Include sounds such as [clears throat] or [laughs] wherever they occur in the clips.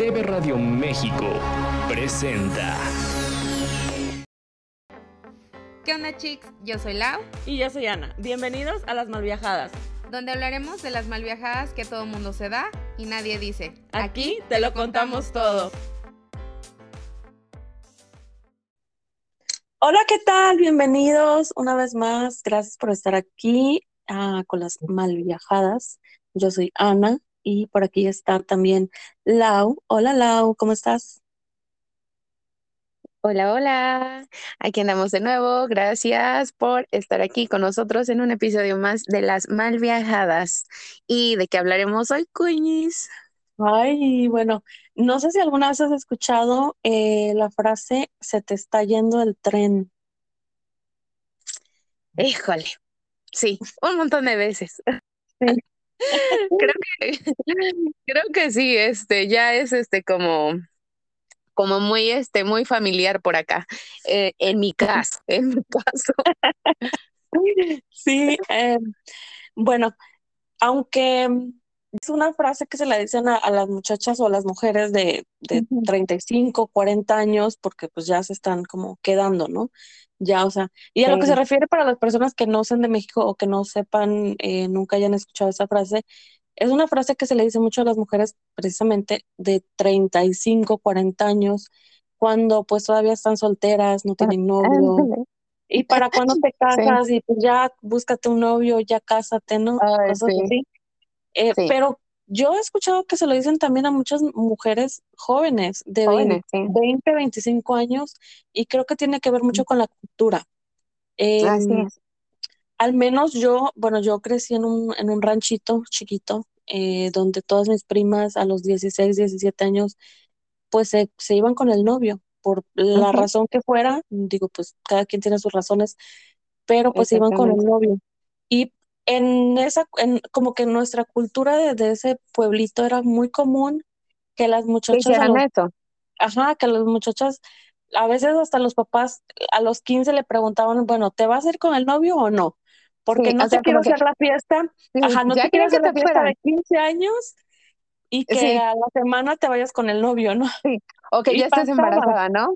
CB Radio México presenta. ¿Qué onda, chicos? Yo soy Lau. Y yo soy Ana. Bienvenidos a Las Malviajadas. Donde hablaremos de las malviajadas que todo mundo se da y nadie dice. Aquí te lo contamos todo. Hola, ¿qué tal? Bienvenidos una vez más. Gracias por estar aquí ah, con las malviajadas. Yo soy Ana y por aquí está también Lau. Hola, Lau, ¿cómo estás? Hola, hola. Aquí andamos de nuevo. Gracias por estar aquí con nosotros en un episodio más de Las Malviajadas. ¿Y de qué hablaremos hoy, cuñis? Ay, bueno, no sé si alguna vez has escuchado eh, la frase se te está yendo el tren. Híjole, sí, un montón de veces. [laughs] creo que, [laughs] creo que sí, este, ya es este como, como muy, este, muy familiar por acá. Eh, en mi caso, [laughs] en mi caso. Sí, eh, bueno, aunque es una frase que se la dicen a, las muchachas o a las mujeres de, de 35, 40 años, porque pues ya se están como quedando, ¿no? Ya, o sea, y a lo que se refiere para las personas que no sean de México o que no sepan, eh, nunca hayan escuchado esa frase, es una frase que se le dice mucho a las mujeres precisamente de 35, 40 años, cuando pues todavía están solteras, no tienen novio. Y para cuando te [laughs] casas y pues ya búscate un novio, ya cásate, ¿no? Cosas así. Eh, pero yo he escuchado que se lo dicen también a muchas mujeres jóvenes de 20, 25 años y creo que tiene que ver mucho con la cultura. Em, al menos yo, bueno, yo crecí en un, en un ranchito chiquito eh, donde todas mis primas a los 16, 17 años pues se, se iban con el novio por la razón que fuera, digo, pues cada quien tiene sus razones, pero pues se iban con el novio. Y en esa, en, como que en nuestra cultura de, ese pueblito era muy común que las muchachas... Ajá, que las muchachas, a veces hasta los papás a los 15 le preguntaban, bueno, ¿te vas a ir con el novio o no? Porque no te quiero hacer la fiesta, ajá, no te quiero hacer la fiesta de 15 años y que a la semana te vayas con el novio, ¿no? Sí. O que [laughs] ya estés embarazada, ¿no?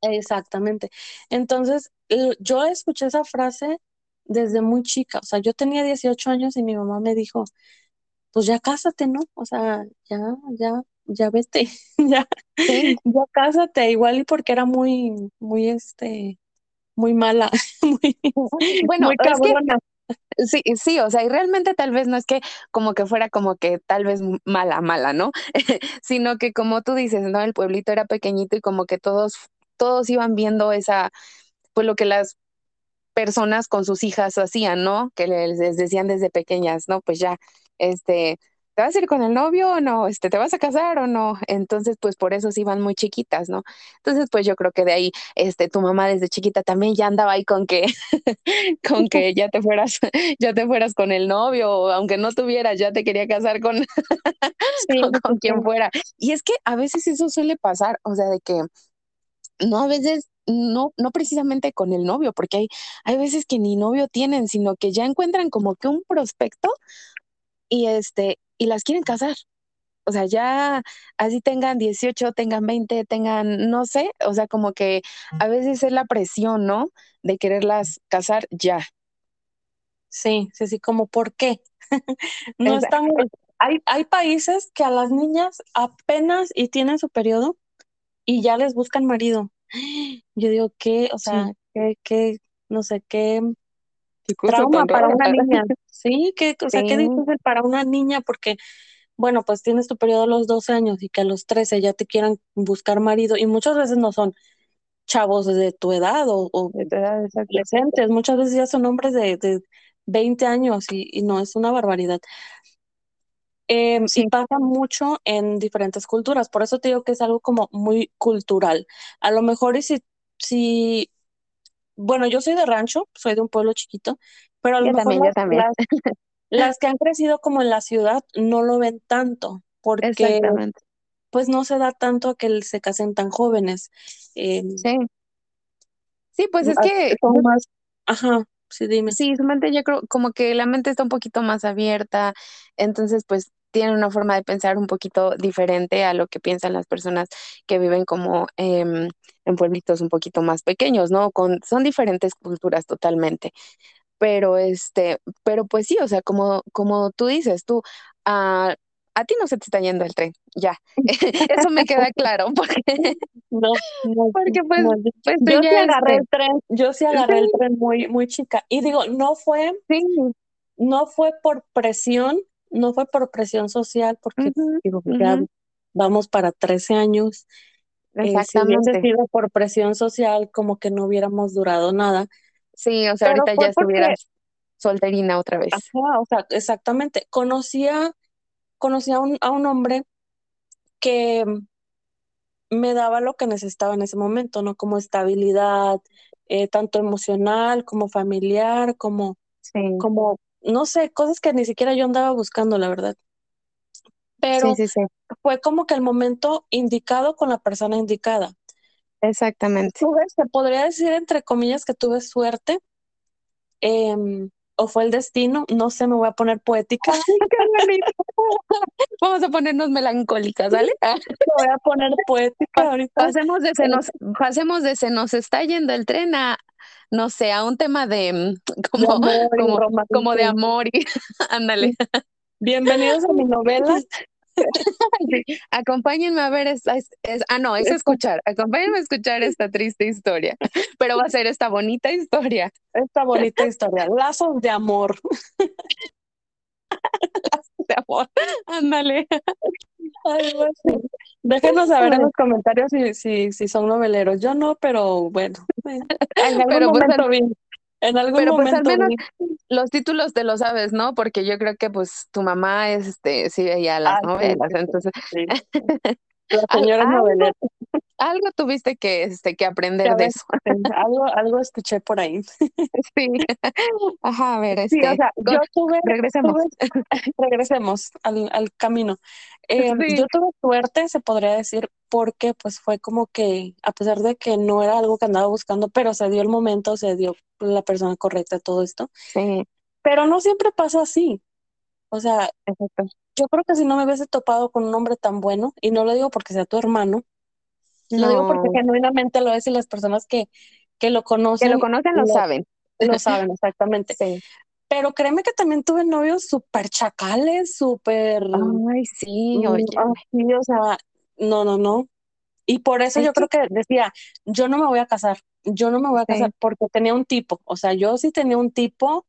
Exactamente. Entonces, yo escuché esa frase desde muy chica, o sea, yo tenía 18 años y mi mamá me dijo, pues ya cásate, ¿no? O sea, ya, ya, ya vete, [laughs] ya, ya cásate, igual y porque era muy, muy, este, muy mala, [laughs] muy, bueno, es que, sí, sí, o sea, y realmente tal vez no es que como que fuera como que tal vez mala, mala, ¿no? [laughs] Sino que como tú dices, ¿no? El pueblito era pequeñito y como que todos, todos iban viendo esa, pues lo que las personas con sus hijas hacían, ¿no? Que les, decían desde pequeñas, ¿no? Pues ya, este, ¿te vas a ir con el novio o no? Este, ¿te vas a casar o no? Entonces, pues por eso se iban muy chiquitas, ¿no? Entonces, pues yo creo que de ahí, este, tu mamá desde chiquita también ya andaba ahí con que, [laughs] con que ya te fueras, [laughs] ya te fueras con el novio, o aunque no tuvieras, ya te quería casar con, [laughs] con quien fuera. Y es que a veces eso suele pasar, o sea, de que no a veces no, no precisamente con el novio, porque hay, hay veces que ni novio tienen, sino que ya encuentran como que un prospecto y este, y las quieren casar. O sea, ya así tengan 18, tengan 20, tengan, no sé, o sea, como que a veces es la presión, ¿no? De quererlas casar ya. Sí, sí, sí, como por qué. [laughs] no están, hay, hay países que a las niñas apenas y tienen su periodo y ya les buscan marido. Yo digo, ¿qué? O sea, ¿qué, qué, no sé, qué, trauma para una niña? [laughs] Sí, ¿qué, o sea, qué difícil para una niña porque, bueno, pues tienes tu periodo a los 12 años y que a los 13 ya te quieran buscar marido y muchas veces no son chavos de tu edad o, adolescentes, muchas veces ya son hombres de, de 20 años y, y no, es una barbaridad. Eh, Y pasa mucho en diferentes culturas, por eso te digo que es algo como muy cultural. A lo mejor y si, si bueno, yo soy de rancho, soy de un pueblo chiquito, pero a lo mejor también, las, también. Las, que han crecido como en la ciudad no lo ven tanto, porque pues no se da tanto a que se casen tan jóvenes. Eh, sí. Sí, pues es que... Más, ajá, sí, dime. Sí, su mente yo creo como que la mente está un poquito más abierta, entonces pues tienen una forma de pensar un poquito diferente a lo que piensan las personas que viven como en pueblitos un poquito más pequeños, ¿no? Con, son diferentes culturas totalmente. Pero este, pero pues sí, o sea, como, como tú dices, tú, ah, a ti no se te está yendo el tren, ya. [laughs] [laughs] Eso me queda claro, [laughs] porque No, no, porque pues, no, pues yo sí agarré este, el tren, yo sí agarré el tren muy, muy chica. Y digo, no fue, sí, no fue por presión, no fue por presión social, porque ujú, digo, ya ujú, vamos para 13 años. Eh, si hubiese exactamente. sido por presión social, como que no hubiéramos durado nada. Sí, o sea, Pero ahorita ya estuvieras solterina otra vez. ajá, o sea, exactamente, conocía, conocía a un, a un hombre que me daba lo que necesitaba en ese momento, ¿no? Como estabilidad, eh, tanto emocional como familiar, como, Sí, como, no sé, cosas que ni siquiera yo andaba buscando, la verdad. Pero sí, sí, fue como que el momento indicado con la persona indicada. exactamente. Tuve, se podría decir, entre comillas, que tuve suerte, em, o fue el destino, no sé, me voy a poner poética, Ay. [laughs] Vamos a ponernos melancólicas, ¿vale? Ah, me voy a poner poética ahorita. Pasemos de se nos, pasemos de se nos está yendo el tren a, no sé, a un tema de mm, de como, amor como, como de amor y [laughs] ándale. Bienvenidos a mi novela. [laughs] [laughs] Sí, Acompáñenme a ver esta, es, es- ah, no, es escuchar, acompáñenme a escuchar esta triste historia, pero va a ser esta bonita historia. esta bonita historia, lazos de amor. de amor. Ándale. Déjenos saber en los comentarios si, si, si son noveleros. Yo no, pero bueno, en algún Pero pues, momento vi, en algún pero pues al momento menos los títulos te lo sabes, ¿no? Porque yo creo que pues tu mamá este sí veía las Ah, novelas, sí, entonces sí. [laughs] La señora algo, novelera. algo tuviste que este que aprender de eso. [laughs] algo, algo escuché por ahí. Sí. [laughs] Ajá, a ver, Sí, o este, sea, yo tuve, regresemos. tuve, regresemos al, al camino. [laughs] Eh, Sí, yo tuve suerte, se podría decir, porque pues fue como que, a pesar de que no era algo que andaba buscando, pero se dio el momento, se dio la persona correcta, todo esto. sí, Pero no siempre pasa así. O sea, exacto. yo creo que si no me hubiese topado con un hombre tan bueno, y no lo digo porque sea tu hermano, lo digo porque genuinamente lo es y las personas que, que lo que lo conocen conocen lo lo, saben. lo saben exactamente. Sí. Pero créeme que también tuve novios súper chacales, súper, Ay, sí, mm, oye. así, o sea, no, no, no. Y por eso Es yo que creo que decía, yo no me voy a casar, yo no me voy a casar, sí. porque tenía un tipo, o sea, yo sí tenía un tipo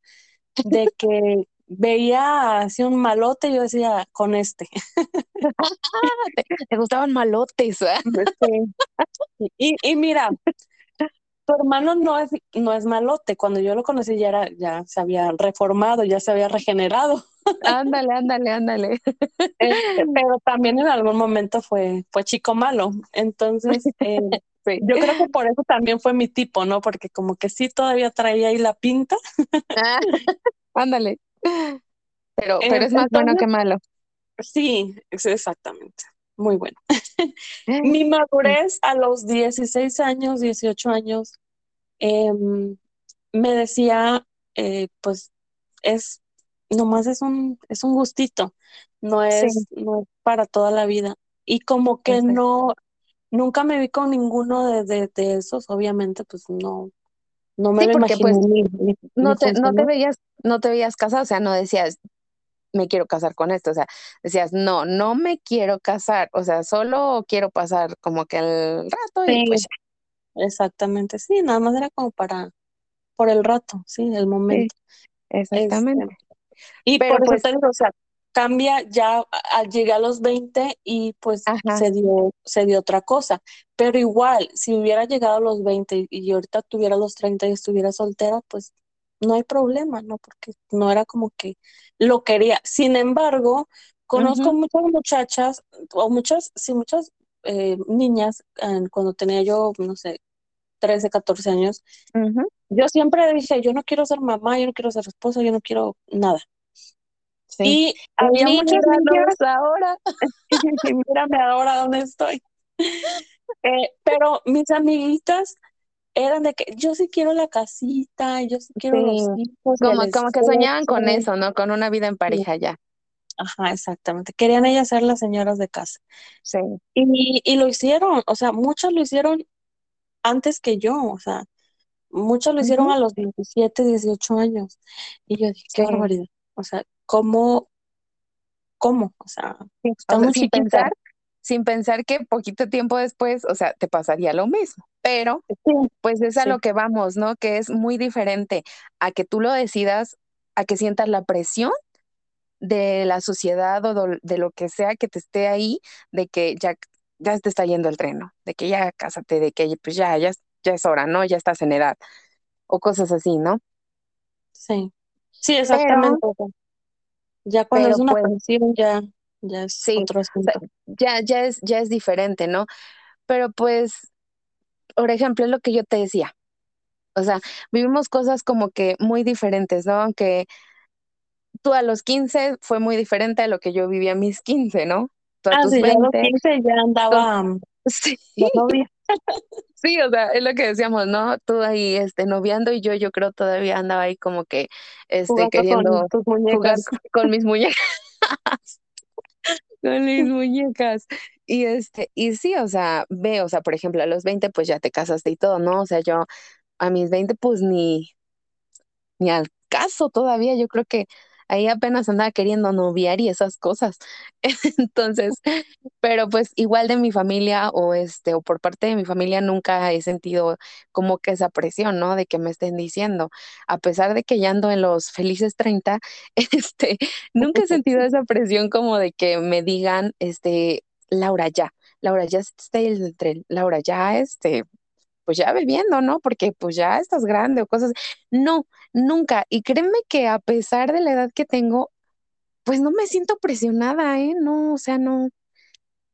de que veía así un malote yo decía, con este. [laughs] Te, te gustaban malotes, ¿eh? [laughs] Sí. Y, y mira, tu hermano no es, no es malote, cuando yo lo conocí ya era, ya se había reformado, ya se había regenerado. Ándale, ándale, ándale. Este, pero también en algún momento fue, fue chico malo. Entonces, [laughs] eh, Sí. yo creo que por eso también fue mi tipo, ¿no? Porque como que sí todavía traía ahí la pinta. Ah, ándale. Pero, Eh, pero es más bueno que malo. sí, exactamente. Muy bueno. Mi madurez a los 16 años, 18 años, em, me decía, eh, pues es, nomás es un, es un gustito, no Sí, es, no es para toda la vida. Y como que no, nunca me vi con ninguno de, de, de esos, obviamente, pues no, no me Sí, lo porque imaginé pues ni, ni, no te, no te veías, no te veías casada, o sea, no decías, me quiero casar con esto, o sea, decías, no, no me quiero casar, o sea, solo quiero pasar como que el rato y pues exactamente, sí, nada más era como para, por el rato, sí, el Sí, momento. Este, exactamente. Y Pero por eso pues, te digo, o sea, cambia ya llegar a los 20 y pues ajá, se dio, se dio otra cosa. Pero igual, si hubiera llegado a los 20 y ahorita tuviera los 30 y estuviera soltera, pues no hay problema, ¿no? Porque no era como que lo quería. Sin embargo, conozco muchas muchachas, o muchas, sí, muchas eh, niñas, eh, cuando tenía yo, no sé, 13, 14 años, yo siempre dije, yo no quiero ser mamá, yo no quiero ser esposa, yo no quiero nada. Sí. Y había muchas míranos ahora. y [laughs] [laughs] mírame ahora dónde estoy. Eh, pero mis amiguitas eran de que yo sí quiero la casita, yo sí quiero Sí, los hijos como, como que soñaban con eso, ¿no? Con una vida en Sí, pareja ya. Ajá, exactamente. Querían ellas ser las señoras de casa. Sí. Y, y lo hicieron, o sea, muchas lo hicieron antes que yo, o sea, muchos lo hicieron a los 27, 18 años. Y yo dije, qué barbaridad. O sea, ¿cómo? ¿Cómo? O sea, sin pensar, sin pensar que poquito tiempo después, o sea, te pasaría lo mismo. Pero, pues es a lo que vamos, ¿no? Que es muy diferente a que tú lo decidas, a que sientas la presión de la sociedad o de lo que sea que te esté ahí, de que ya, ya te está yendo el tren, ¿no? De que ya cásate, de que pues ya, ya, ya es hora, ¿no? Ya estás en edad. O cosas así, ¿no? Sí. Sí, exactamente. Ya cuando es una pues, ya, ya es otro ya, ya es, ya es diferente, ¿no? Pero pues, por ejemplo, es lo que yo te decía. O sea, vivimos cosas como que muy diferentes, ¿no? Aunque tú a los 15 fue muy diferente a lo que yo vivía a mis 15, ¿no? Tú a ah, tus sí, 20, a los 15 ya andaba [laughs] sí. Sí, o sea, es lo que decíamos, ¿no? Tú ahí este noviando y yo yo creo todavía andaba ahí como que este queriendo jugar con mis muñecas. [laughs] con mis muñecas. Y este, y sí, o sea, ve, o sea, por ejemplo, a los 20 pues ya te casaste y todo, ¿no? O sea, yo a mis 20 pues ni ni al caso todavía, yo creo que ahí apenas andaba queriendo noviar y esas cosas. [laughs] Entonces, pero pues igual de mi familia o este o por parte de mi familia nunca he sentido como que esa presión, ¿no? De que me estén diciendo, a pesar de que ya ando en los felices 30, [laughs] este, nunca he sentido [laughs] esa presión como de que me digan, este, Laura ya, Laura ya está entre Laura ya, este, pues ya bebiendo, ¿no? Porque pues ya estás grande o cosas. No, nunca. Y créeme que a pesar de la edad que tengo, pues no me siento presionada, ¿eh? No, o sea, no,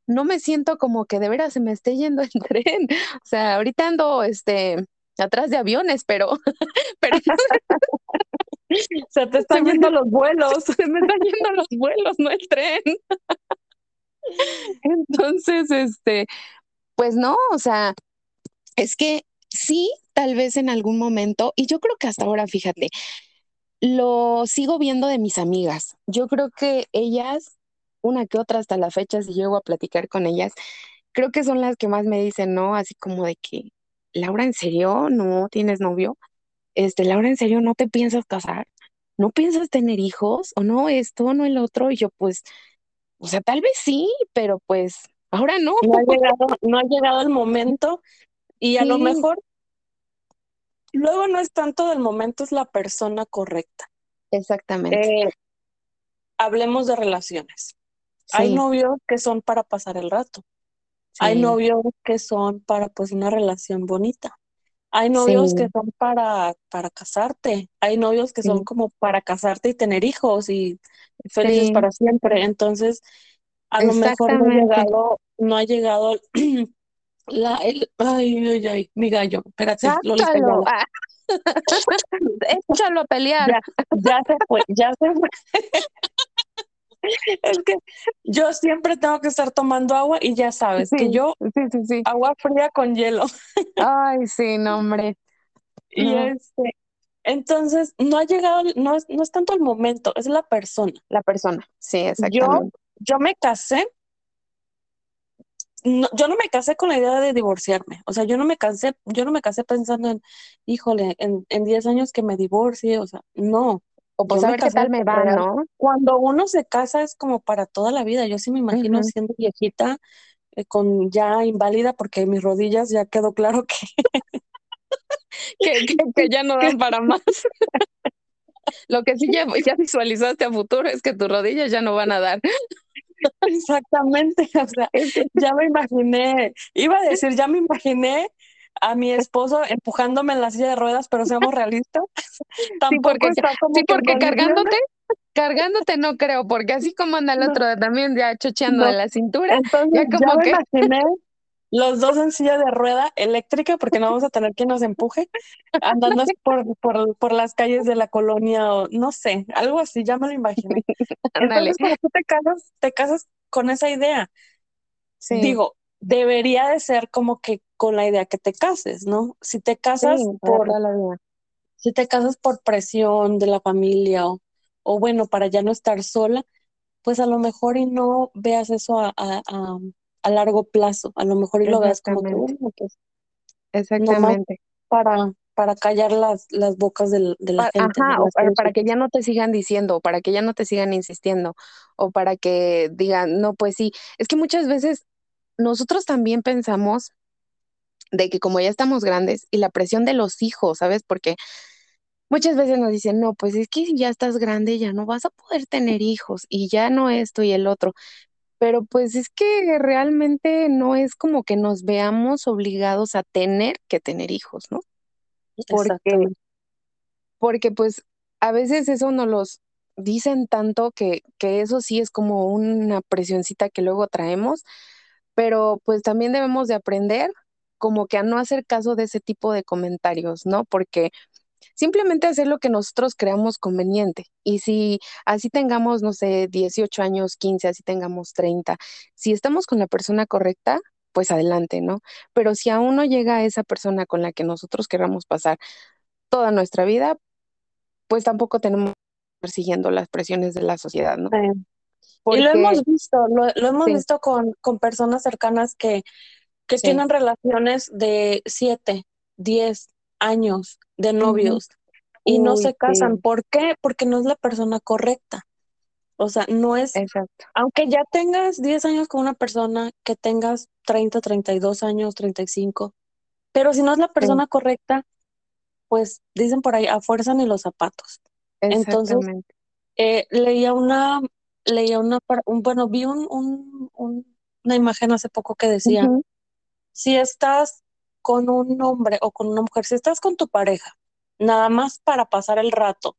no me siento como que de veras se me esté yendo el [laughs] tren. O sea, ahorita ando, este, atrás de aviones, pero, [laughs] pero [laughs] se te están yendo los vuelos, se me están yendo los vuelos, no el tren. Entonces, este, pues no, o sea, es que sí, tal vez en algún momento, y yo creo que hasta ahora, fíjate, lo sigo viendo de mis amigas. Yo creo que ellas, una que otra hasta la fecha, si llego a platicar con ellas, creo que son las que más me dicen, ¿no? Así como de que, Laura, ¿en serio no tienes novio? Este, Laura, ¿en serio no te piensas casar? ¿No piensas tener hijos? ¿O no esto, no el otro? Y yo, pues, o sea, tal vez sí, pero pues ahora no. No ha llegado, no ha llegado el momento y a lo mejor luego no es tanto del momento, es la persona correcta. Exactamente. Eh, hablemos de relaciones. Hay novios que son para pasar el rato. Hay novios que son para pues una relación bonita. Hay novios que son para, para casarte. Hay novios que son como para casarte y tener hijos y felices para siempre. Entonces, a lo mejor no ha llegado, no ha llegado [clears throat] La, el, ay, ay, ay, mi gallo, espérate, Sácalo. Ah. [laughs] Échalo a pelear. Ya, ya se fue, ya se fue. [laughs] es que yo siempre tengo que estar tomando agua y ya sabes que yo sí, sí, sí. agua fría con hielo. [laughs] Ay, sí, no, hombre. Y este, entonces no ha llegado, no es, no es tanto el momento, es la persona. La persona, sí, exactamente. Yo, yo me casé yo no me casé con la idea de divorciarme, o sea, yo no me casé, yo no me casé pensando en, híjole, en, en 10 años que me divorcie, o sea, no. O pues a ver qué tal me va, ¿no? Cuando uno se casa es como para toda la vida, yo sí me imagino siendo viejita, eh, con ya inválida, porque mis rodillas ya quedó claro que... [laughs] que, que, ya no dan para más. [laughs] Lo que sí ya, ya visualizaste a futuro es que tus rodillas ya no van a dar. [laughs] Exactamente, o sea, ya me imaginé, iba a decir, ya me imaginé a mi esposo empujándome en la silla de ruedas, pero seamos realistas. Tampoco sí, porque, sí, porque cargándote, cargándote no creo, porque así como anda el otro también ya chocheando de la cintura, Entonces, ya como me imaginé los dos en silla de rueda eléctrica, porque no vamos a tener quien nos empuje, andando por, por, por, las calles de la colonia o no sé, algo así, ya me lo imaginé. [laughs] Entonces, cuando tú te casas, te casas con esa idea. Digo, debería de ser como que con la idea que te cases, ¿no? Si te casas por si te casas por presión de la familia o, o bueno, para ya no estar sola, pues a lo mejor y no veas eso a, a, a, largo plazo, a lo mejor y lo veas como que, pues, Exactamente. Para, para callar las, las bocas de, de la gente. Ajá, o para, para, que ya no te sigan diciendo, para que ya no te sigan insistiendo, o para que digan, no, pues sí, es que muchas veces nosotros también pensamos de que como ya estamos grandes y la presión de los hijos, ¿sabes? Porque muchas veces nos dicen, no, pues es que ya estás grande, ya no vas a poder tener hijos y ya no esto y el otro. Pero pues es que realmente no es como que nos veamos obligados a tener que tener hijos, ¿no? Porque, porque pues a veces eso nos los dicen tanto que, que eso sí es como una presioncita que luego traemos, pero pues también debemos de aprender como que a no hacer caso de ese tipo de comentarios, ¿no? Porque simplemente hacer lo que nosotros creamos conveniente. Y si así tengamos, no sé, 18 años, 15, así tengamos 30, si estamos con la persona correcta, pues adelante, ¿no? Pero si aún no llega esa persona con la que nosotros queramos pasar toda nuestra vida, pues tampoco tenemos que estar siguiendo las presiones de la sociedad, ¿no? y lo hemos visto, lo, hemos visto con, con personas cercanas que que tienen relaciones de siete, diez años de novios y no se casan. ¿Por qué? Porque no es la persona correcta. O sea, no es, Exacto. aunque ya tengas 10 años con una persona, que tengas 30, 32 años, 35, pero si no es la persona correcta, pues dicen por ahí, a fuerza ni los zapatos. Entonces, eh, leía una, leía una, un, bueno, vi un, un, una imagen hace poco que decía, si estás con un hombre o con una mujer, si estás con tu pareja, nada más para pasar el rato,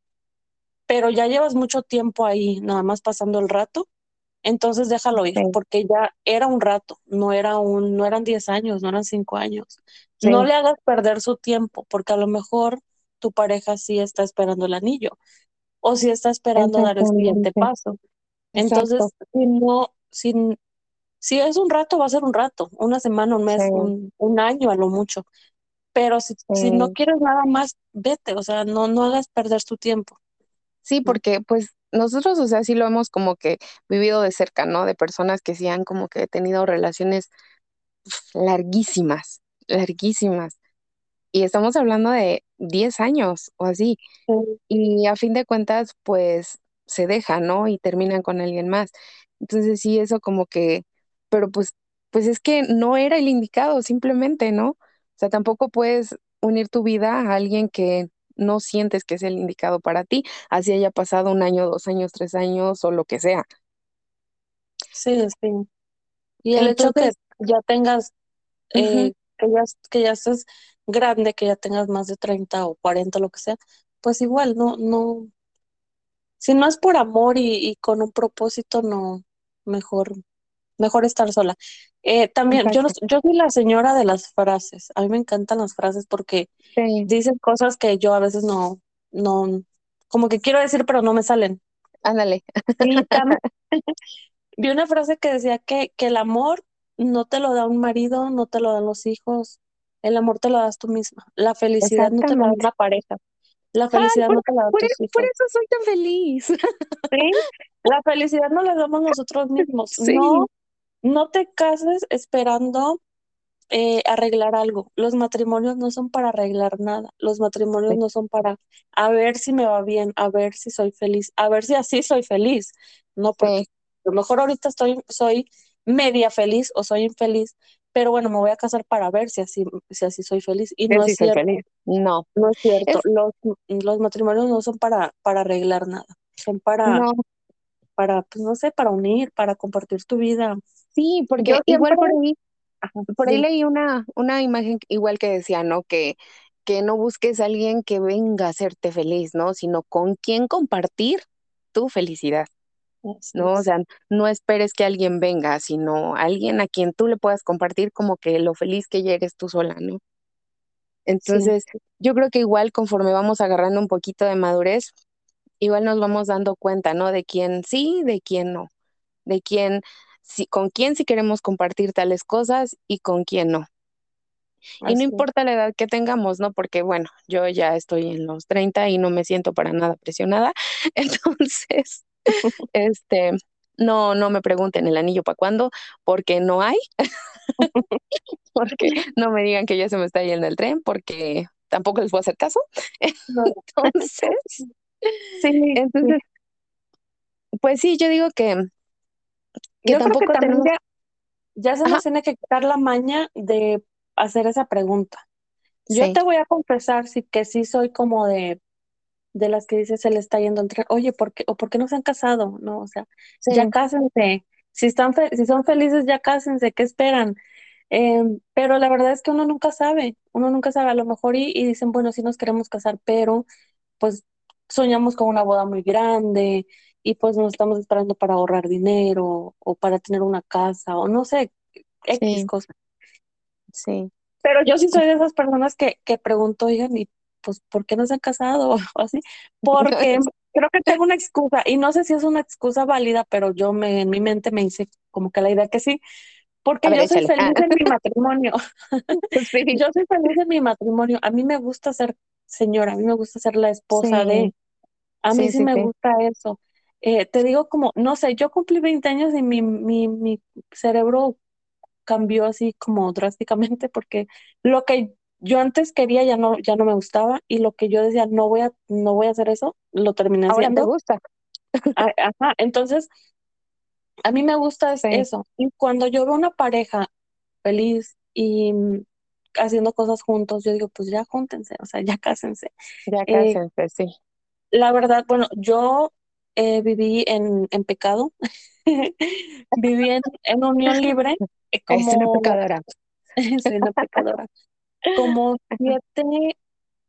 pero ya llevas mucho tiempo ahí, nada más pasando el rato, entonces déjalo ir, porque ya era un rato, no era un, no eran 10 años, no eran 5 años. No le hagas perder su tiempo, porque a lo mejor tu pareja sí está esperando el anillo, o si está esperando dar el siguiente paso. Entonces, si no, si si es un rato, va a ser un rato, una semana, un mes, un, año a lo mucho. Pero si, si no quieres nada más, vete, o sea, no, no hagas perder tu tiempo. Sí, porque pues nosotros, o sea, sí lo hemos como que vivido de cerca, ¿no? De personas que sí han como que tenido relaciones larguísimas, larguísimas. Y estamos hablando de 10 años o así. Y a fin de cuentas, pues se deja, ¿no? Y terminan con alguien más. Entonces sí, eso como que pero pues, pues es que no era el indicado, simplemente, ¿no? O sea, tampoco puedes unir tu vida a alguien que no sientes que es el indicado para ti, así haya pasado un año, dos años, tres años o lo que sea. Sí, sí. Y el hecho que ya tengas, eh, que, ya, que ya estés grande, que ya tengas más de 30 o 40, lo que sea, pues igual, no, no, si no es por amor y, y con un propósito, no, mejor mejor estar sola. Eh, también, yo, yo soy la señora de las frases. A mí me encantan las frases porque dicen cosas que yo a veces no, no, como que quiero decir, pero no me salen. Ándale. Y también [laughs] vi una frase que decía que, que el amor no te lo da un marido, no te lo dan los hijos, el amor te lo das tú misma. La felicidad no te lo da una pareja. La felicidad no te la da por, tus e, por eso soy tan feliz. Sí, la felicidad no la damos nosotros mismos. [laughs] No no te cases esperando eh, arreglar algo. Los matrimonios no son para arreglar nada. Los matrimonios no son para a ver si me va bien, a ver si soy feliz, a ver si así soy feliz. No, porque a lo mejor ahorita estoy, soy media feliz o soy infeliz, pero bueno, me voy a casar para ver si así, si así soy feliz. Y no es cierto. No. No es cierto. Los, los matrimonios no son para, para arreglar nada. Son para, para, pues no sé, para unir, para compartir tu vida. Sí, porque igual por ahí, por ahí leí una, una imagen igual que decía, ¿no? Que, que no busques a alguien que venga a hacerte feliz, ¿no? Sino con quien compartir tu felicidad. ¿no? O sea, no esperes que alguien venga, sino alguien a quien tú le puedas compartir como que lo feliz que ya eres tú sola, ¿no? Entonces, yo creo que igual conforme vamos agarrando un poquito de madurez, igual nos vamos dando cuenta, ¿no? De quién sí, de quién no, de quién con quién sí queremos compartir tales cosas y con quién no. Y no importa la edad que tengamos, ¿no? Porque bueno, yo ya estoy en los 30 y no me siento para nada presionada. [laughs] Entonces, este, no, no me pregunten el anillo para cuándo, porque no hay. [laughs] porque no me digan que ya se me está yendo el tren, porque tampoco les voy a hacer caso. [laughs] Entonces, sí, entonces, pues sí, yo digo que, que tampoco tenemos... ya, se nos tiene que quitar la maña de hacer esa pregunta. Yo te voy a confesar sí, que sí soy como de, de las que dice se le está yendo entre, oye, ¿por qué, o por qué no se han casado? No, o sea, ya cásense. Si están si son felices, ya cásense, ¿qué esperan? Em, pero la verdad es que uno nunca sabe, uno nunca sabe, a lo mejor y, y dicen, bueno, sí nos queremos casar, pero pues soñamos con una boda muy grande y pues nos estamos esperando para ahorrar dinero o para tener una casa o no sé, X cosas. Sí. Pero yo sí soy de esas personas que, que pregunto, oigan, ¿y pues por qué no se han casado? [laughs] o así, porque [laughs] creo que tengo una excusa y no sé si es una excusa válida, pero yo me, en mi mente me hice como que la idea que sí, porque yo soy feliz en mi matrimonio. [laughs] Yo soy feliz en mi matrimonio. A mí me gusta ser señora, a mí me gusta ser la esposa de. A mí sí, me gusta eso. Eh, te digo como, no sé, yo cumplí 20 años y mi, mi, mi cerebro cambió así como drásticamente porque lo que yo antes quería ya no, ya no me gustaba y lo que yo decía no voy a, no voy a hacer eso, lo terminé Ahora haciendo. te gusta. Ajá, entonces a mí me gusta eso. Y cuando yo veo una pareja feliz y haciendo cosas juntos, yo digo, pues ya júntense, o sea, ya cásense. Ya eh, cásense, sí. La verdad, bueno, yo eh, viví en, en pecado, [laughs] viví en, en, unión libre. [laughs] Como, es una pecadora. [laughs] soy una pecadora. Como siete,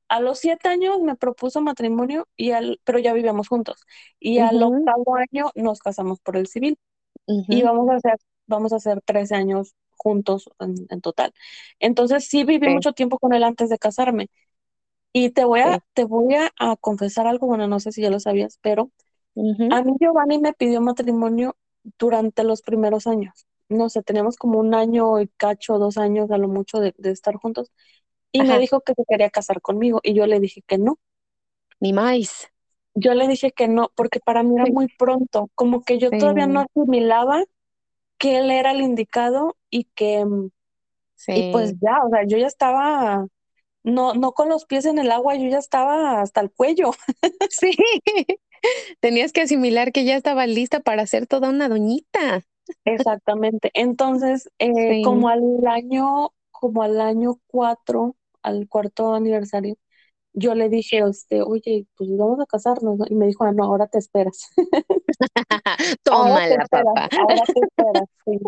a los siete años me propuso matrimonio, y al, pero ya vivíamos juntos. Y al octavo año nos casamos por el civil y vamos a hacer, vamos a hacer 13 años juntos en, total. Entonces sí viví mucho tiempo con él antes de casarme. Y te voy a, te voy a, confesar algo, bueno, no sé si ya lo sabías, pero a mí Giovanni me pidió matrimonio durante los primeros años. No sé, teníamos como un año y cacho, dos años a lo mucho de, estar juntos. Y me dijo que se quería casar conmigo y yo le dije que no. Ni más. Yo le dije que no, porque para mí era muy pronto, como que yo todavía no asimilaba que él era el indicado y que, mm, y pues ya, o sea, yo ya estaba, no, no con los pies en el agua, yo ya estaba hasta el cuello. [laughs] Sí, [laughs] tenías que asimilar que ya estaba lista para ser toda una doñita. Exactamente. Entonces, eh, como al año, como al año cuatro, al cuarto aniversario, yo le dije, este, oye, pues vamos a casarnos, Y me dijo, ah, no, ahora te esperas. [laughs] Toma la papá. Ahora te esperas, sí.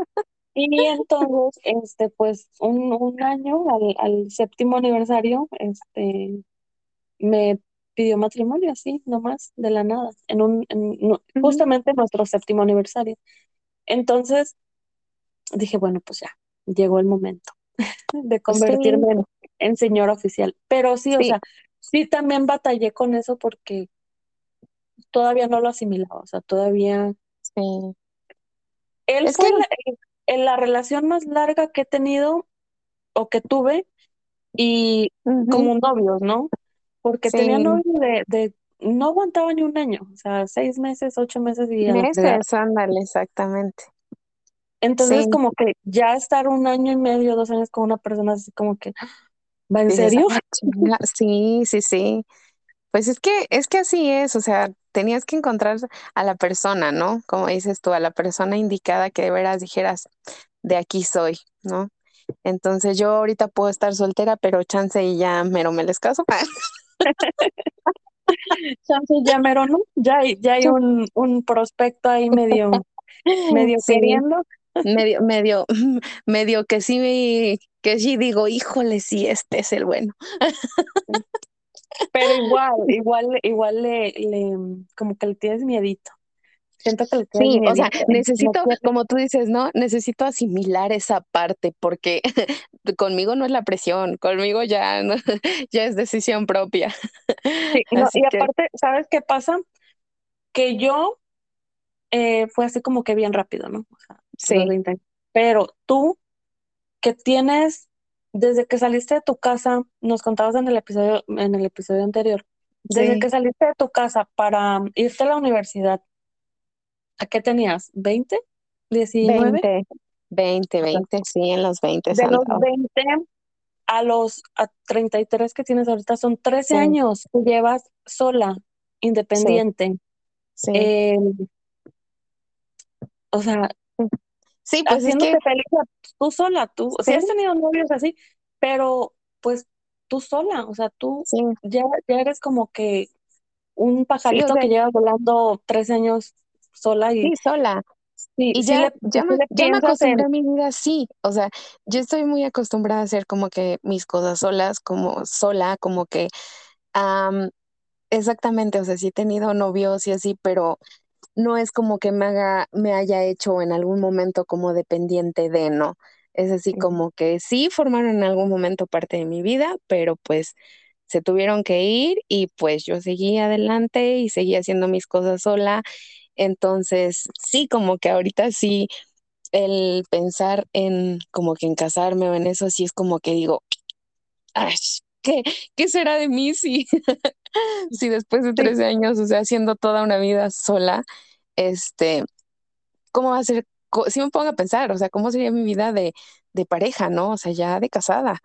Y entonces, este, pues, un, un año, al, al, séptimo aniversario, este, me pidió matrimonio así, nomás, de la nada, en un, en, justamente nuestro séptimo aniversario. Entonces, dije, bueno, pues ya, llegó el momento [laughs] de convertirme en, en señora oficial. Pero sí, o sea, sí también batallé con eso porque todavía no lo asimilaba, o sea, todavía... Sí. Él fue en la, relación más larga que he tenido o que tuve y como novios, ¿no? Porque tenía novios de, de, no aguantaba ni un año, o sea, seis meses, ocho meses y... Meses, ándale, exactamente. Entonces, como que ya estar un año y medio, dos años con una persona así como que, ¿Va en serio? Sí, sí, sí. Pues es que, es que así es, o sea, tenías que encontrar a la persona, ¿no? Como dices tú, a la persona indicada que de veras dijeras, de aquí soy, ¿no? Entonces yo ahorita puedo estar soltera, pero chance y ya mero me les caso. [laughs] chance y ya mero, ¿no? Ya hay, ya hay un, un prospecto ahí medio, [laughs] medio queriendo. Medio, medio, [laughs] medio que sí que sí digo, híjole, sí, este es el bueno. Pero igual, igual, igual le, le, como que le tienes miedito. Siento que le tienes sí, o sea, necesito, como tú dices, ¿no? Necesito asimilar esa parte porque [laughs] conmigo no es la presión, conmigo ya, [laughs] ya es decisión propia. Sí, [laughs] y aparte, ¿sabes qué pasa? Que yo eh, fue así como que bien rápido, ¿no? O sea, sí. Pero tú que tienes desde que saliste de tu casa, nos contabas en el episodio, en el episodio anterior, desde que saliste de tu casa para irte a la universidad ¿A qué tenías? ¿20? ¿19? 20, 20, 20, sí, en los 20 De los andaba. 20 a los a 33 que tienes ahorita son 13 Sí. años que llevas sola, independiente. Sí, Eh, o sea, sí, pues es que feliz tú sola, tú, si Sí. has tenido novios así, pero pues tú sola, o sea, tú sí, ya, ya eres como que un pajarito sea- que lleva volando 13 años sola y sí, sola. sí, Y sí ya, le, ya, sí me, ya me acostumbré a mi vida así. O sea, yo estoy muy acostumbrada a hacer como que mis cosas solas, como sola, como que am, exactamente, o sea, sí he tenido novios y así, pero no es como que me haga, me haya hecho en algún momento como dependiente de, ¿no? Es así como que sí formaron en algún momento parte de mi vida, pero pues se tuvieron que ir y pues yo seguí adelante y seguí haciendo mis cosas sola. Entonces, sí, como que ahorita sí, el pensar en como que en casarme o en eso, sí es como que digo, "Ay, ¿qué, qué será de mí si, [laughs] si después de 13 años, o sea, haciendo toda una vida sola, este, ¿cómo va a ser? Si me pongo a pensar, o sea, ¿cómo sería mi vida de, de pareja, ¿no? O sea, ya de casada.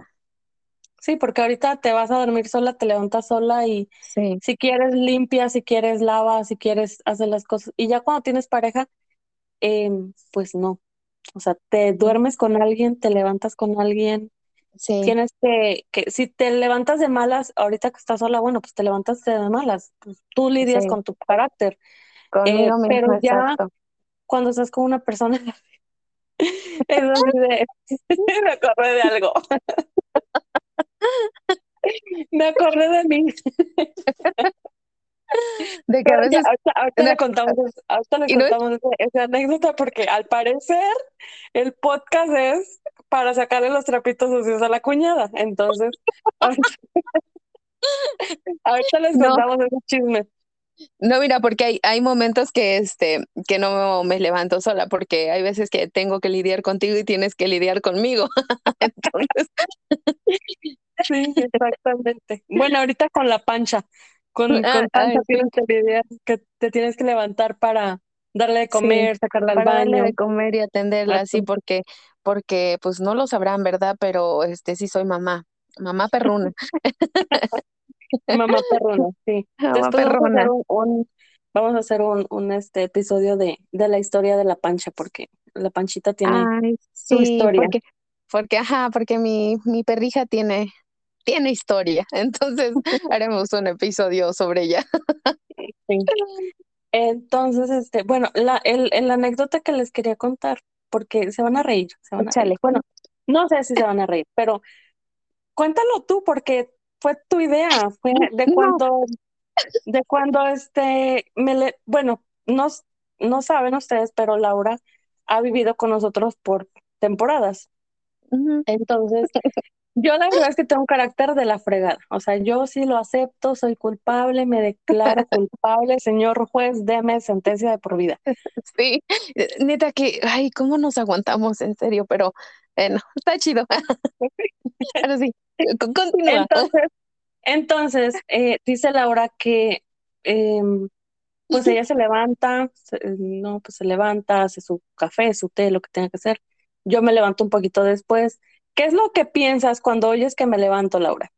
Sí, porque ahorita te vas a dormir sola, te levantas sola y Sí, si quieres limpia, si quieres lava, si quieres hacer las cosas. Y ya cuando tienes pareja, em, pues no. O sea, te duermes con alguien, te levantas con alguien, sí, tienes que, que si te levantas de malas, ahorita que estás sola, bueno, pues te levantas de malas. Pues tú lidias Sí. con tu carácter. Eh, pero ya exacto. cuando estás con una persona, [laughs] es [laughs] me acordé de algo. [laughs] Me acordé de mí. De que a ya, veces, ahorita, le contamos, ahorita le y no es- contamos esa anécdota porque al parecer el podcast es para sacarle los trapitos sucios a la cuñada. Entonces, [laughs] ahorita, ahorita les No. contamos ese chisme. no, mira, porque hay, hay momentos que, este, que no me levanto sola, porque hay veces que tengo que lidiar contigo y tienes que lidiar conmigo. [laughs] Entonces, Sí, exactamente. Bueno, ahorita con la pancha, con, Ah, con pancha ay, sí. tienes que lidiar, que te tienes que levantar para darle de Sí, comer, sacarla al para darle baño. de comer y atenderla, sí, Exacto. porque, porque pues no lo sabrán, ¿verdad? Pero este sí soy mamá, mamá perruna, [laughs] Mamá perrona, sí. mamá Después vamos a perruna. hacer un, un- vamos a hacer un, un, este episodio de, de la historia de la pancha, porque la panchita tiene Ay, su historia. porque, porque, ajá, porque mi, mi perrija tiene, tiene historia. [laughs] Entonces haremos un episodio sobre ella. Sí. [laughs] Entonces, este, bueno, la, el, el anécdota que les quería contar, porque se van a reír, se van a reír. Échale. Bueno, no sé si se van a reír, pero cuéntalo tú, porque fue tu idea, fue [laughs] de No. cuando, de cuando este, me le, bueno, no, no saben ustedes, pero Laura ha vivido con nosotros por temporadas. Entonces, yo la verdad es que tengo un carácter de la fregada. O sea, yo sí lo acepto, soy culpable, me declaro [laughs] culpable, señor juez, deme sentencia de por vida. Sí, eh, neta que, ay, ¿cómo nos aguantamos? En serio, pero bueno, está chido. [laughs] Ahora sí, con- continúa. Entonces, entonces eh, dice Laura que em, pues ella se levanta, se- no, pues se levanta, hace su café, su té, lo que tenga que hacer. Yo me levanto un poquito después. ¿Qué es lo que piensas cuando oyes que me levanto, Laura?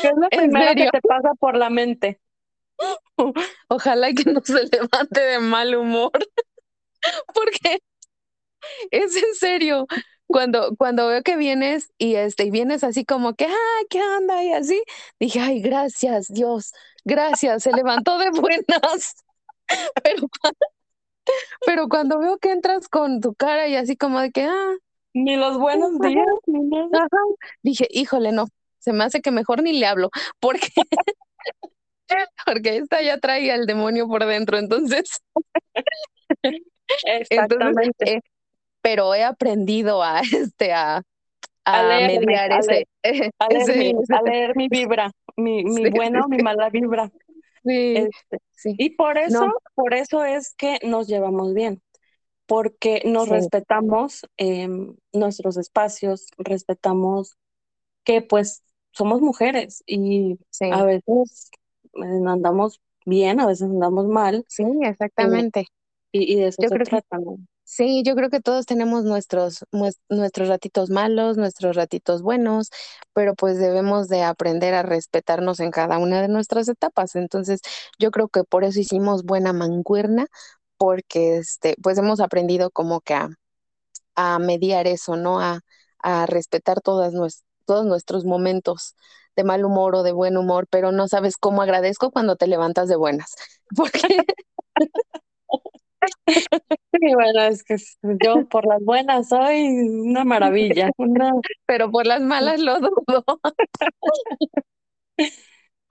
¿Qué es lo ¿En primero que te pasa por la mente? [laughs] Ojalá que no se levante de mal humor, [laughs] porque es en serio. Cuando, cuando veo que vienes y este, y vienes así como que, ah, ¿qué onda? Y así, dije, ay, gracias, Dios, gracias, se levantó de buenas. [laughs] Pero, cua- pero cuando veo que entras con tu cara y así como de que, ah, Ni los buenos días, ni nada. ajá, dije, híjole, no, se me hace que mejor ni le hablo, porque, [laughs] porque esta ya trae al demonio por dentro, [laughs] entonces. Exactamente. eh, pero he aprendido a este a, a, A leerme, mediar a ese, [laughs] A leer, ese- mi, ese- a leer mi vibra, mi, mi Sí, buena o mi mala vibra. Sí, Este, sí, y por eso, No. por eso es que nos llevamos bien, porque nos Sí. respetamos em, nuestros espacios, respetamos que pues somos mujeres y a veces eh, andamos bien, a veces andamos mal. Sí, exactamente. y, y, de eso yo se creo trata, que, Sí, yo creo que todos tenemos nuestros, nuestros ratitos malos, nuestros ratitos buenos, pero pues debemos de aprender a respetarnos en cada una de nuestras etapas. Entonces, yo creo que por eso hicimos buena mancuerna, porque este, pues hemos aprendido como que a, a mediar eso, ¿no? A, a respetar todas todos nuestros momentos de mal humor o de buen humor, pero no sabes cómo agradezco cuando te levantas de buenas. [laughs] Porque [laughs] [laughs] Sí, bueno, es que yo por las buenas soy una maravilla, pero por las malas lo dudo.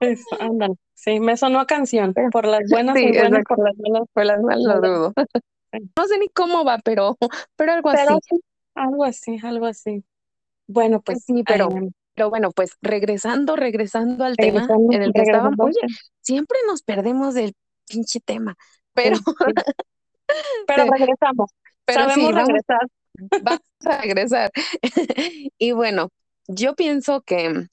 Eso, Sí, me sonó a canción. Por las buenas soy buena, por las malas, por las malas lo dudo. [laughs] No sé ni cómo va, pero, pero algo así. Algo así, algo así. Bueno, pues sí, pero, em, pero bueno, pues regresando, regresando al tema en el que estábamos, oye, siempre nos perdemos del pinche tema, pero pero regresamos. Pero Sabemos regresar. [laughs] Vamos a regresar. [laughs] y bueno, yo pienso que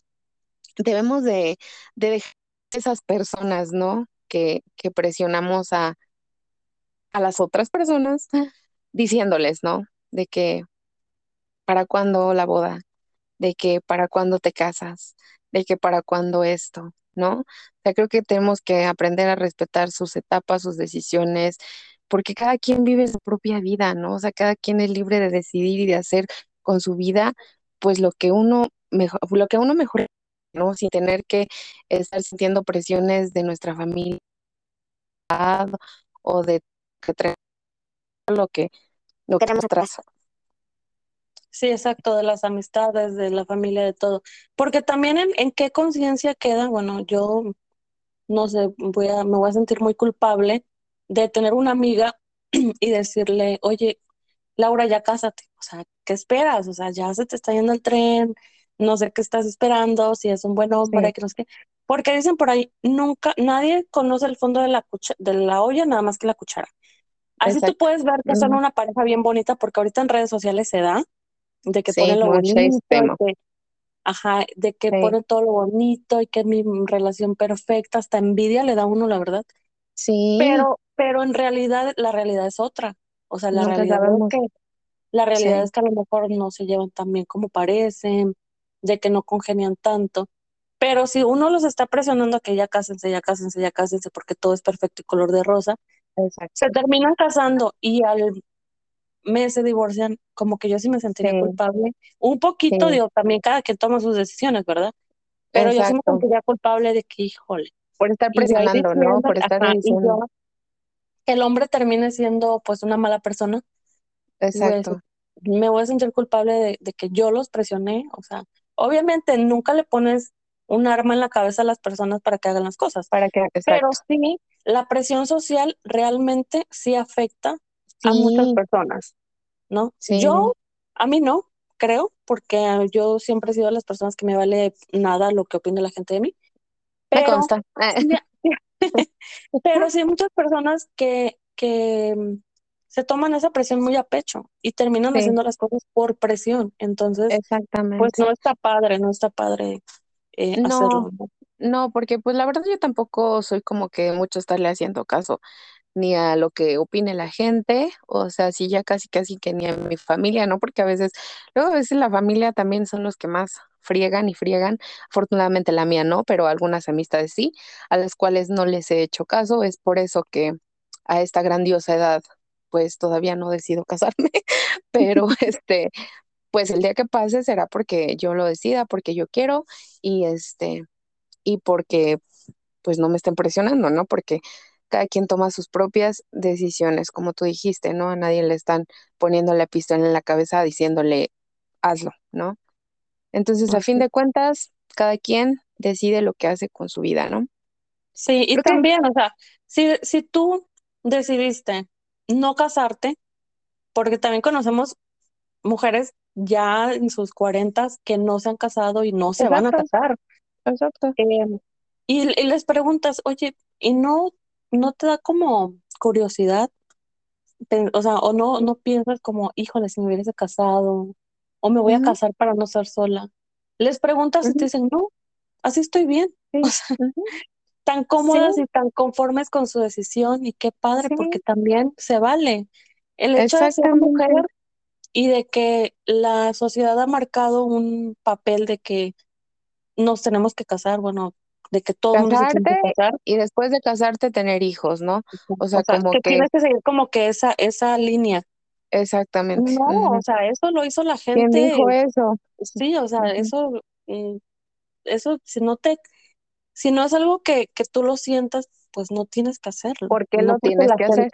debemos de, de dejar esas personas, ¿no? Que, que presionamos a, a las otras personas [laughs] diciéndoles, ¿no? De que para cuándo la boda, de que para cuándo te casas, de que para cuándo esto, ¿no? O sea, creo que tenemos que aprender a respetar sus etapas, sus decisiones, porque cada quien vive su propia vida, ¿no? O sea, cada quien es libre de decidir y de hacer con su vida, pues lo que uno mejor, lo que uno mejor, ¿no? Sin tener que estar sintiendo presiones de nuestra familia o de que lo que lo que tenemos atrás. Sí, exacto, de las amistades, de la familia, de todo. Porque también en, en qué conciencia queda, bueno, yo no sé, voy a, me voy a sentir muy culpable de tener una amiga [clears throat] y decirle, oye, Laura, ya cásate, o sea, ¿qué esperas? O sea, ya se te está yendo el tren, no sé qué estás esperando, si es un buen hombre, que no sé qué. Porque dicen por ahí, nunca, nadie conoce el fondo de la, de la olla nada más que la cuchara. Así tú puedes ver que son una pareja bien bonita, porque ahorita en redes sociales se da, de que ponen lo bonito, de, ajá, de que ponen todo lo bonito y que es mi relación perfecta, hasta envidia le da a uno, la verdad. Sí. Pero, pero en realidad la realidad es otra. O sea, la realidad es que la realidad es que a lo mejor no se llevan tan bien como parecen, de que no congenian tanto. Pero si uno los está presionando a que ya cásense, ya cásense, ya cásense, porque todo es perfecto y color de rosa, se terminan casando y al mes se divorcian, como que yo sí me sentiría culpable. Un poquito, digo, también cada quien toma sus decisiones, ¿verdad? Pero yo sí me sentiría culpable de que, híjole, por estar presionando, ¿no? Por estar diciendo. El hombre termine siendo pues una mala persona. Exacto. me voy a sentir culpable de, que yo los presioné, o sea, obviamente nunca le pones un arma en la cabeza a las personas para que hagan las cosas. Para que, Pero sí, la presión social realmente sí afecta a muchas personas, ¿no? Yo, a mí no, creo, porque yo siempre he sido de las personas que me vale nada lo que opine la gente de mí. Me consta. [laughs] pero sí hay muchas personas que, que mm, se toman esa presión muy a pecho y terminan haciendo las cosas por presión. Entonces, Exactamente. pues no está padre, no está padre eh, no, hacerlo. No, porque pues la verdad yo tampoco soy como que mucho estarle haciendo caso ni a lo que opine la gente, o sea, sí ya casi casi que ni a mi familia, ¿no? Porque a veces, luego a veces la familia también son los que más friegan y friegan, afortunadamente la mía no, pero algunas amistades sí, a las cuales no les he hecho caso, es por eso que a esta grandiosa edad pues todavía no decido [laughs] casarme, pero [laughs] este, pues el día que pase será porque yo lo decida, porque yo quiero y este, y porque pues no me estén presionando, ¿no? Porque cada quien toma sus propias decisiones, como tú dijiste, ¿no? A nadie le están poniendo la pistola en la cabeza diciéndole, hazlo, ¿no? Entonces, a fin de cuentas, cada quien decide lo que hace con su vida, ¿no? Sí, y también, o sea, si, si tú decidiste no casarte, porque también conocemos mujeres ya en sus cuarentas que no se han casado y no se van a casar. Exacto. Eh, y, y, les preguntas, oye, ¿y no no te da como curiosidad, o sea, o no, no piensas como, híjole, si me hubiese casado, o me voy a casar para no estar sola. Les preguntas y te dicen, no, así estoy bien. [laughs] tan cómodas y tan conformes con su decisión y qué padre, porque también se vale. El hecho de ser mujer y de que la sociedad ha marcado un papel de que nos tenemos que casar, bueno, de que todo mundo se tiene que casar. Y después de casarte tener hijos, ¿no? O sea, como que, tienes que seguir como que esa, esa línea. Exactamente. No, o sea, eso lo hizo la gente. ¿Quién dijo eso? Sí, o sea, eso, mm, eso, si no te, si no es algo que, que tú lo sientas, pues no tienes que hacerlo. ¿Por qué lo tienes que hacer?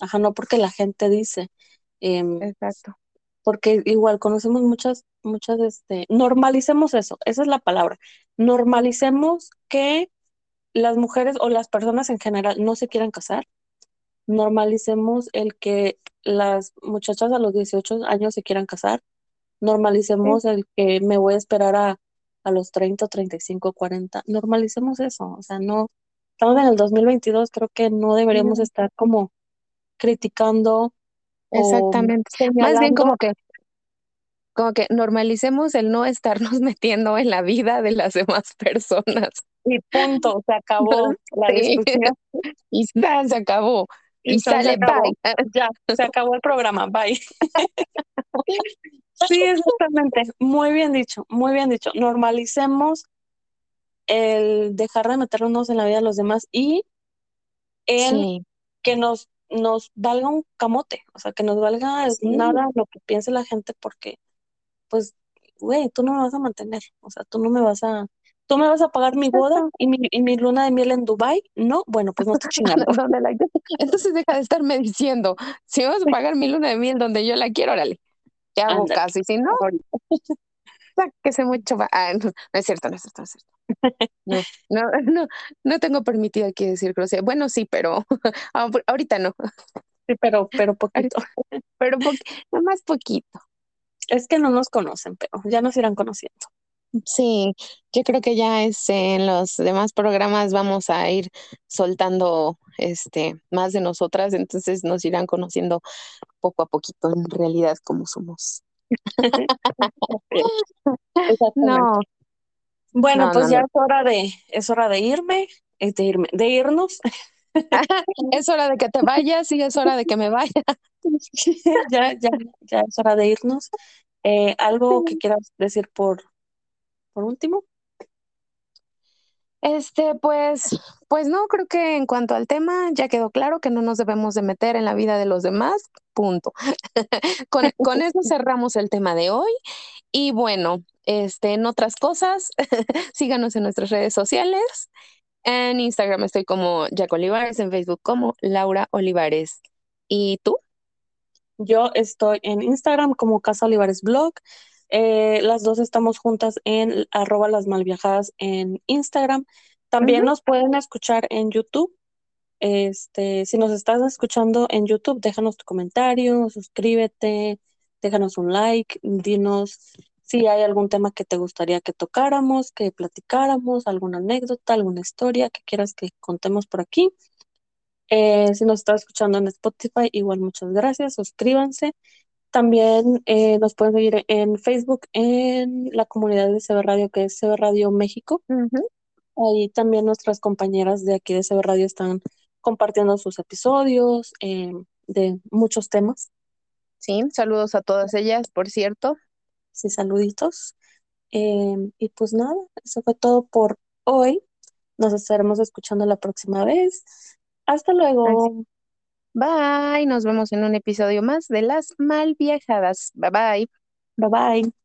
Ajá, no porque la gente dice. Em, Exacto. Porque igual conocemos muchas, muchas, este, normalicemos eso, esa es la palabra. Normalicemos que las mujeres o las personas en general no se quieran casar. Normalicemos el que las muchachas a los 18 años se quieran casar. Normalicemos el que me voy a esperar a, a los 30, 35, 40. Normalicemos eso. O sea, no, estamos en el 2022, creo que no deberíamos estar como criticando. Exactamente. Más bien como que como que normalicemos el no estarnos [laughs] metiendo en la vida de las demás personas. Y punto, se [laughs] acabó la discusión. [laughs] Y se acabó. Y, sale, bye. [laughs] Ya, se acabó el programa, bye. [laughs] sí, exactamente. Muy bien dicho, muy bien dicho. Normalicemos el dejar de meternos en la vida de los demás y el que nos, nos valga un camote, o sea, que nos valga nada lo que piense la gente porque, pues, güey, tú no me vas a mantener, o sea, tú no me vas a, ¿Tú me vas a pagar mi boda y mi, y mi luna de miel en Dubai? No, bueno, pues no estoy [laughs] chingando. Entonces deja de estarme diciendo, si me vas a pagar mi luna de miel donde yo la quiero, órale, te hago casi, si no, [laughs] sáquese mucho. Ah, no, es cierto, no es cierto, no es cierto. No, no, [laughs] no, no tengo permitido aquí decir grosería. Bueno, sí, pero ahorita no. Sí, pero, pero poquito. Pero po más poquito. Es que no nos conocen, pero ya nos irán conociendo. Sí, yo creo que ya este, en los demás programas vamos a ir soltando este más de nosotras, entonces nos irán conociendo poco a poquito en realidad cómo somos. [laughs] no. Bueno, pues ya es hora de es hora de irme, es de irme, de irnos. [laughs] es hora de que te vayas y es hora de que me vaya. [laughs] ya, ya, ya es hora de irnos. Eh, ¿Algo que quieras decir por por último? Este, pues, pues no, creo que en cuanto al tema ya quedó claro que no nos debemos de meter en la vida de los demás, punto. [laughs] con, con, eso cerramos el tema de hoy. Y bueno, este, en otras cosas, [laughs] síganos en nuestras redes sociales. En Instagram estoy como Jack Olivares, en Facebook como Laura Olivares. ¿Y tú? Yo estoy en Instagram como Casa Olivares Blog. Eh, las dos estamos juntas en arroba las malviajadas en Instagram. También nos pueden escuchar en YouTube. Este, si nos estás escuchando en YouTube, déjanos tu comentario, suscríbete, déjanos un like, dinos si hay algún tema que te gustaría que tocáramos, que platicáramos, alguna anécdota, alguna historia que quieras que contemos por aquí. Eh, si nos estás escuchando en Spotify, igual muchas gracias, suscríbanse también eh, nos pueden seguir en Facebook en la comunidad de CB Radio, que es CB Radio México. Ahí también nuestras compañeras de aquí de CB Radio están compartiendo sus episodios eh, de muchos temas. Sí, saludos a todas ellas, por cierto. Sí, saluditos. Em, y pues nada, eso fue todo por hoy. Nos estaremos escuchando la próxima vez. Hasta luego. Bye, nos vemos en un episodio más de Las Malviajadas. Bye bye. Bye bye.